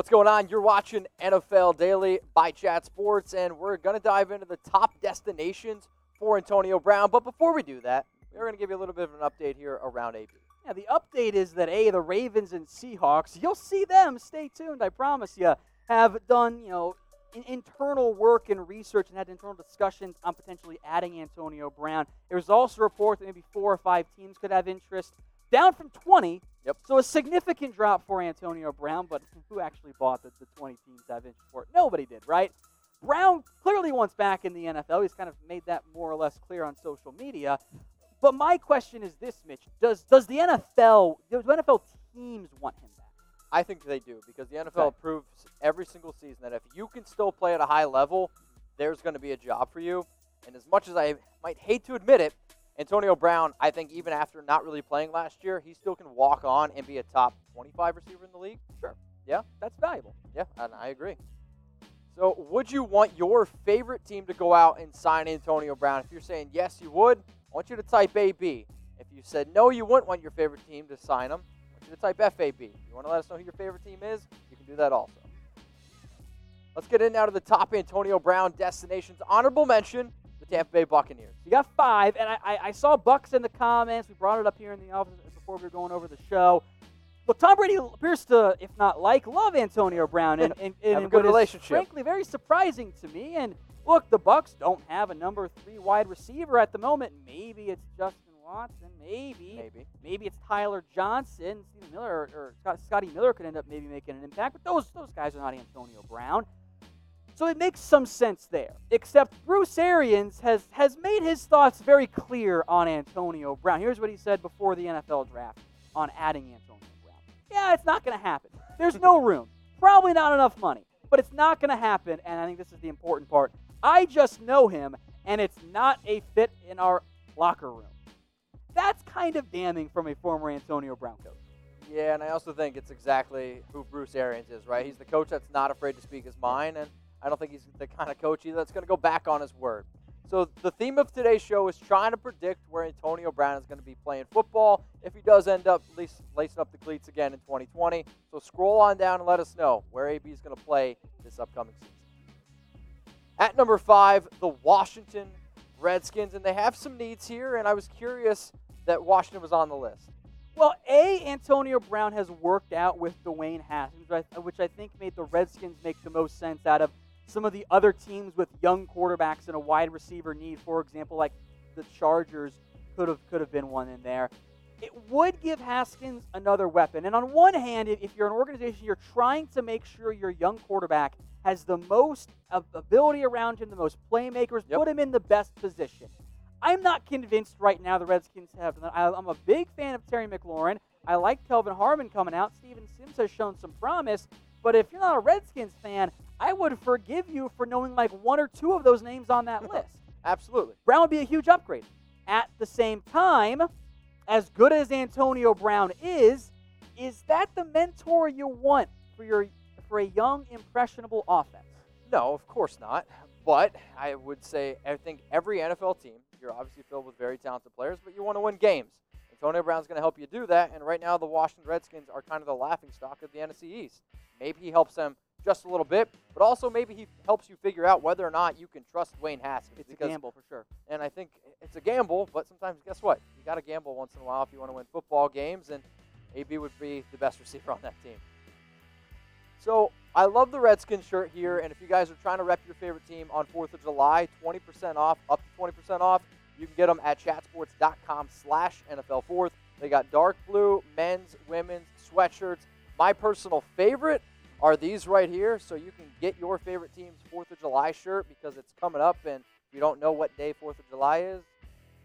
What's going on? You're watching NFL Daily by Chat Sports, and we're going to dive into the top destinations for Antonio Brown. But before we do that, we're going to give you a little bit of an update here around AB. Yeah, the update is that A, the Ravens and Seahawks, you'll see them, stay tuned, I promise you, have done, you know, in- internal work and research and had internal discussions on potentially adding Antonio Brown. There's also a report that maybe four or five teams could have interest, down from 20. Yep. So a significant drop for Antonio Brown, but who actually bought the, the 20 teams that have interest for? Nobody did, right? Brown clearly wants back in the NFL. He's kind of made that more or less clear on social media. But my question is this, Mitch: Does does the NFL do NFL teams want him back? I think they do because the NFL Okay. proves every single season that if you can still play at a high level, there's going to be a job for you. And as much as I might hate to admit it, Antonio Brown, I think even after not really playing last year, he still can walk on and be a top 25 receiver in the league. Sure. Yeah. That's valuable. Yeah, and I agree. So, would you want your favorite team to go out and sign Antonio Brown? If you're saying yes, you would, I want you to type AB. If you said no, you wouldn't want your favorite team to sign him, I want you to type FAB. If you want to let us know who your favorite team is, you can do that also. Let's get in now to the top Antonio Brown destinations. Honorable mention: Tampa Bay Buccaneers. You got five, and I, I, I saw Bucks in the comments. We brought it up here in the office before we were going over the show. Look, Tom Brady appears to, if not like, love Antonio Brown, and, and, and good relationship. frankly, very surprising to me. And look, the Bucks don't have a number three wide receiver at the moment. Maybe it's Justin Watson. Maybe. Maybe. Maybe it's Tyler Johnson, Stephen Miller, or, or Scotty Miller could end up maybe making an impact. But those those guys are not Antonio Brown. So it makes some sense there. Except Bruce Arians has has made his thoughts very clear on Antonio Brown. Here's what he said before the NFL draft on adding Antonio Brown. Yeah, it's not going to happen. There's no room. Probably not enough money. But it's not going to happen, and I think this is the important part. I just know him, and it's not a fit in our locker room. That's kind of damning from a former Antonio Brown coach. Yeah, and I also think it's exactly who Bruce Arians is, right? He's the coach that's not afraid to speak his mind, and I don't think he's the kind of coach that's going to go back on his word. So the theme of today's show is trying to predict where Antonio Brown is going to be playing football if he does end up lacing up the cleats again in 2020. So scroll on down and let us know where AB is going to play this upcoming season. At number five, the Washington Redskins, and they have some needs here, and I was curious that Washington was on the list. Well, A, Antonio Brown has worked out with Dwayne Haskins, which I think made the Redskins make the most sense out of some of the other teams with young quarterbacks and a wide receiver need. For example, like the Chargers could have could have been one in there. It would give Haskins another weapon. And on one hand, if you're an organization, you're trying to make sure your young quarterback has the most ability around him, the most playmakers, Yep. put him in the best position. I'm not convinced right now the Redskins have. I'm a big fan of Terry McLaurin. I like Kelvin Harmon coming out. Steven Sims has shown some promise. But if you're not a Redskins fan, I would forgive you for knowing like one or two of those names on that list. Absolutely. Brown would be a huge upgrade. At the same time, as good as Antonio Brown is, is that the mentor you want for your for a young, impressionable offense? No, of course not. But I would say I think every NFL team, you're obviously filled with very talented players, but you want to win games. Antonio Brown's going to help you do that, and right now the Washington Redskins are kind of the laughing stock of the NFC East. Maybe he helps them just a little bit, but also maybe he helps you figure out whether or not you can trust Dwayne Haskins. It's a gamble for sure. And I think it's a gamble, but sometimes guess what? You got to gamble once in a while if you want to win football games, and AB would be the best receiver on that team. So I love the Redskins shirt here, and if you guys are trying to rep your favorite team on 4th of July, 20% off, up to 20% off, you can get them at chatsports.com slash NFL 4th. They got dark blue, men's, women's, sweatshirts. My personal favorite are these right here, so you can get your favorite team's 4th of July shirt because it's coming up, and you don't know what day 4th of July is,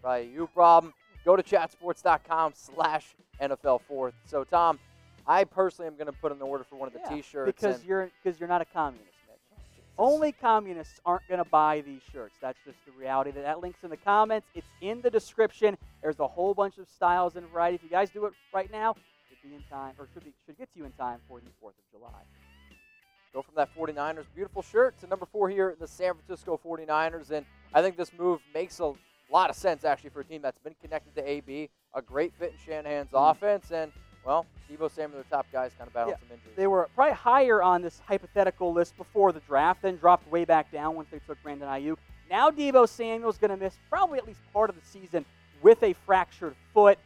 probably you problem. Go to chatsports.com slash NFL 4th. So, Tom, I personally am going to put in the order for one of the Yeah, T-shirts. because you're because you're not a communist, Mitch. Oh, Only communists aren't going to buy these shirts. That's just the reality. That that link's in the comments. It's in the description. There's a whole bunch of styles and variety. If you guys do it right now, it should be in time, or should be should get to you in time for the Fourth of July. Go from that 49ers beautiful shirt to number four here, in the San Francisco 49ers. And I think this move makes a lot of sense, actually, for a team that's been connected to AB, a great fit in Shanahan's Mhm. offense. And well, Deebo Samuel, the top guys, kind of battling Yeah, some injuries. They were probably higher on this hypothetical list before the draft, then dropped way back down once they took Brandon Aiyuk. Now Deebo Samuel's going to miss probably at least part of the season with a fractured foot,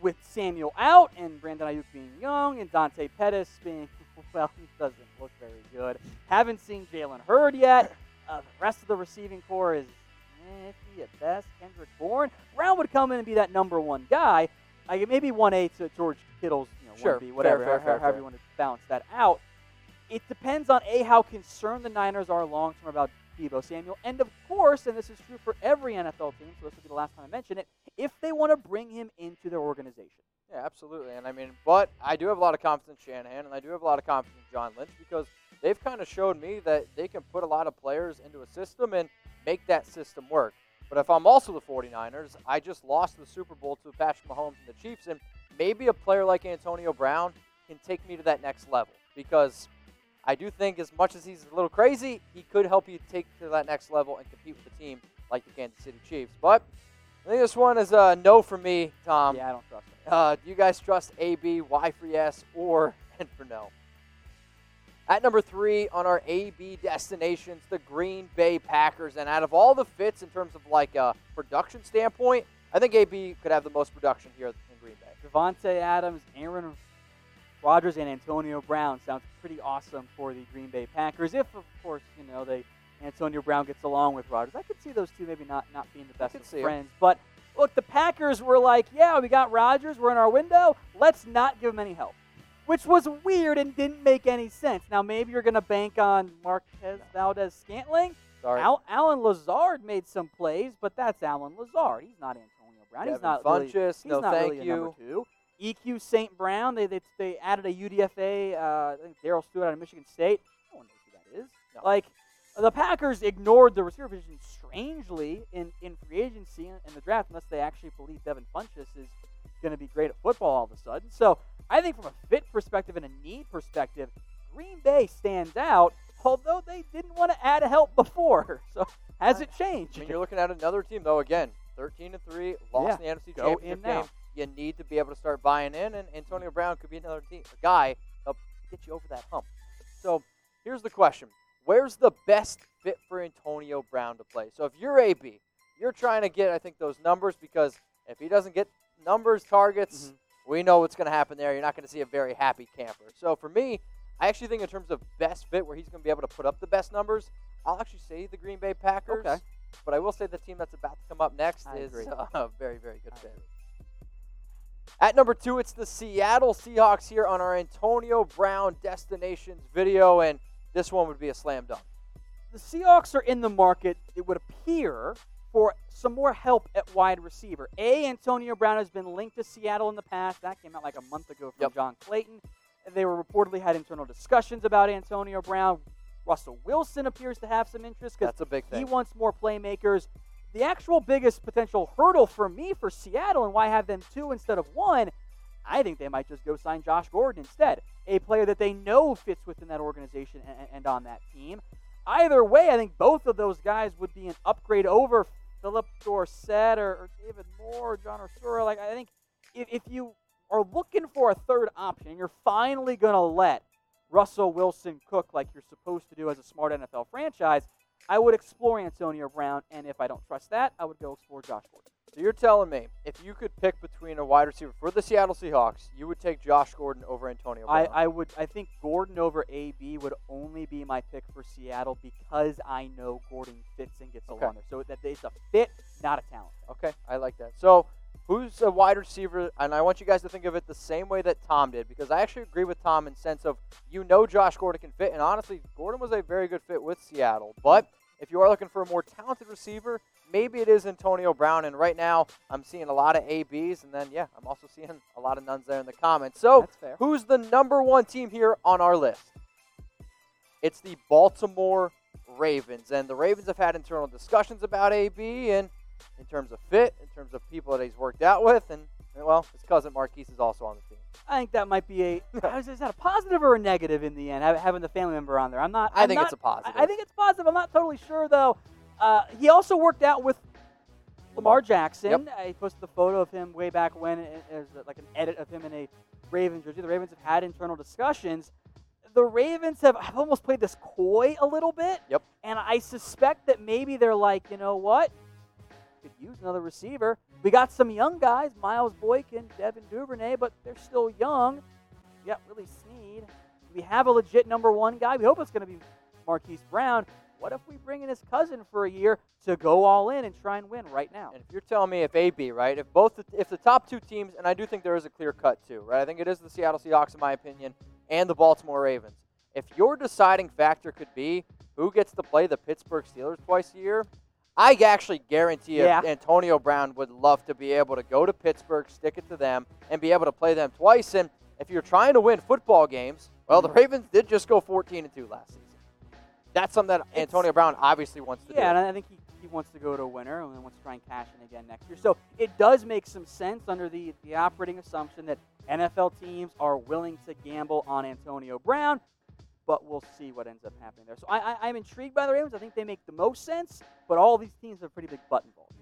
with Samuel out and Brandon Aiyuk being young and Dante Pettis being, well, he doesn't look very good. Haven't seen Jalen Hurd yet. Uh, the rest of the receiving core is iffy at best. Kendrick Bourne. Brown would come in and be that number one guy. I maybe 1A to George Kittle's, you know, Sure. 1B, Fair, whatever, fair, how- fair, however fair. you want to balance that out. It depends on A, how concerned the Niners are long term about Deebo Samuel, and of course, and this is true for every NFL team, so this will be the last time I mention it, if they want to bring him into their organization. Yeah, absolutely. And I mean, but I do have a lot of confidence in Shanahan, and I do have a lot of confidence in John Lynch because they've kind of showed me that they can put a lot of players into a system and make that system work. But if I'm also the 49ers, I just lost the Super Bowl to Patrick Mahomes and the Chiefs, and maybe a player like Antonio Brown can take me to that next level because I do think, as much as he's a little crazy, he could help you take to that next level and compete with a team like the Kansas City Chiefs. But I think this one is a no for me, Tom. yeah, I don't trust him. Uh, do you guys trust AB, Y for yes, or N for no? At number three on our AB destinations, the Green Bay Packers. And out of all the fits in terms of like a production standpoint, I think AB could have the most production here in Green Bay. Davante Adams, Aaron Rodgers, and Antonio Brown sounds pretty awesome for the Green Bay Packers. If, of course, you know they Antonio Brown gets along with Rodgers, I could see those two maybe not not being the best of friends. But look, the Packers were like, yeah, we got Rodgers, we're in our window. Let's not give him any help, which was weird and didn't make any sense. Now maybe you're going to bank on Marquez Valdes Scantling. Sorry. Al- Allen Lazard made some plays, but that's Allen Lazard. He's not Antonio Brown. he's Devin not really, Funchess, he's no not thank really you. number two. EQ St. Brown, they, they they added a UDFA. Uh, I think Darrell Stewart out of Michigan State. No one knows who that is. No. Like the Packers ignored the receiver position strangely in, in free agency and in the draft, unless they actually believe Devin Funchess is going to be great at football all of a sudden. So I think from a fit perspective and a need perspective, Green Bay stands out. Although they didn't want to add help before, so has it changed? I mean, you're looking at another team though. Again, 13 to three, lost Yeah. the NFC Go Championship in game. You need to be able to start buying in, and Antonio Brown could be another team, a guy to get you over that hump. So here's the question: Where's the best fit for Antonio Brown to play? So if you're AB, you're trying to get, I think, those numbers because if he doesn't get numbers, targets, Mhm. we know what's going to happen there. You're not going to see a very happy camper. So for me, I actually think in terms of best fit, where he's going to be able to put up the best numbers, I'll actually say the Green Bay Packers. Okay. But I will say the team that's about to come up next I is agree. a very, very good fit. At number two, it's the Seattle Seahawks here on our Antonio Brown Destinations video, and this one would be a slam dunk. the Seahawks are in the market, it would appear, for some more help at wide receiver. A. Antonio Brown has been linked to Seattle in the past. That came out like a month ago from Yep. John Clayton. They were reportedly had internal discussions about Antonio Brown. Russell Wilson appears to have some interest because That's a big he wants more playmakers. The actual biggest potential hurdle for me for Seattle and why have them two instead of one, I think they might just go sign Josh Gordon instead, a player that they know fits within that organization and, and on that team. Either way, I think both of those guys would be an upgrade over Phillip Dorsett or, or David Moore or John Ursua. Like I think if, if you are looking for a third option, you're finally going to let Russell Wilson cook like you're supposed to do as a smart NFL franchise, I would explore Antonio Brown, and if I don't trust that, I would go explore Josh Gordon. So you're telling me if you could pick between a wide receiver for the Seattle Seahawks, you would take Josh Gordon over Antonio I, Brown? I would I think Gordon over AB would only be my pick for Seattle because I know Gordon fits and gets Okay. along there. So that it's a fit, not a talent. Okay, I like that. So, who's a wide receiver? And I want you guys to think of it the same way that Tom did, because I actually agree with Tom in sense of you know Josh Gordon can fit, and honestly, Gordon was a very good fit with Seattle. But if you are looking for a more talented receiver, maybe it is Antonio Brown. And right now, I'm seeing a lot of ABs, and then yeah, I'm also seeing a lot of nuns there in the comments. So, who's the number one team here on our list? It's the Baltimore Ravens. And the Ravens have had internal discussions about AB and in terms of fit, in terms of people that he's worked out with, and well, his cousin Marquise is also on the team. I think that might be a is that a positive or a negative in the end? Having the family member on there, I'm not. I I'm think not- it's a positive. I I think it's positive. I'm not totally sure though. Uh, he also worked out with Lamar Jackson. I posted the photo of him way back when as like an edit of him in a Ravens jersey. The Ravens have had internal discussions. The Ravens have, have almost played this coy a little bit. Yep. And I suspect that maybe they're like, you know what? Could use another receiver. We got some young guys, Miles Boykin, Devin Duvernay, but they're still young. We got Willie Snead. We have a legit number one guy. We hope it's going to be Marquise Brown. What if we bring in his cousin for a year to go all in and try and win right now? And if you're telling me if AB, right, if both, the, if the top two teams, and I do think there is a clear cut too, right? I think it is the Seattle Seahawks in my opinion, and the Baltimore Ravens. If your deciding factor could be who gets to play the Pittsburgh Steelers twice a year, I actually guarantee you Yeah. Antonio Brown would love to be able to go to Pittsburgh, stick it to them, and be able to play them twice. And if you're trying to win football games, well, the mm-hmm. Ravens did just go 14 and 2 last season. That's something that It's- Antonio Brown obviously wants to do. Yeah, and. I think he, he wants to go to a winner and wants to try and cash in again next year. So it does make some sense under the, the operating assumption that NFL teams are willing to gamble on Antonio Brown, but we'll see what ends up happening there. So I, I, I'm intrigued by the Ravens. I think they make the most sense, but all these teams have pretty big button balls.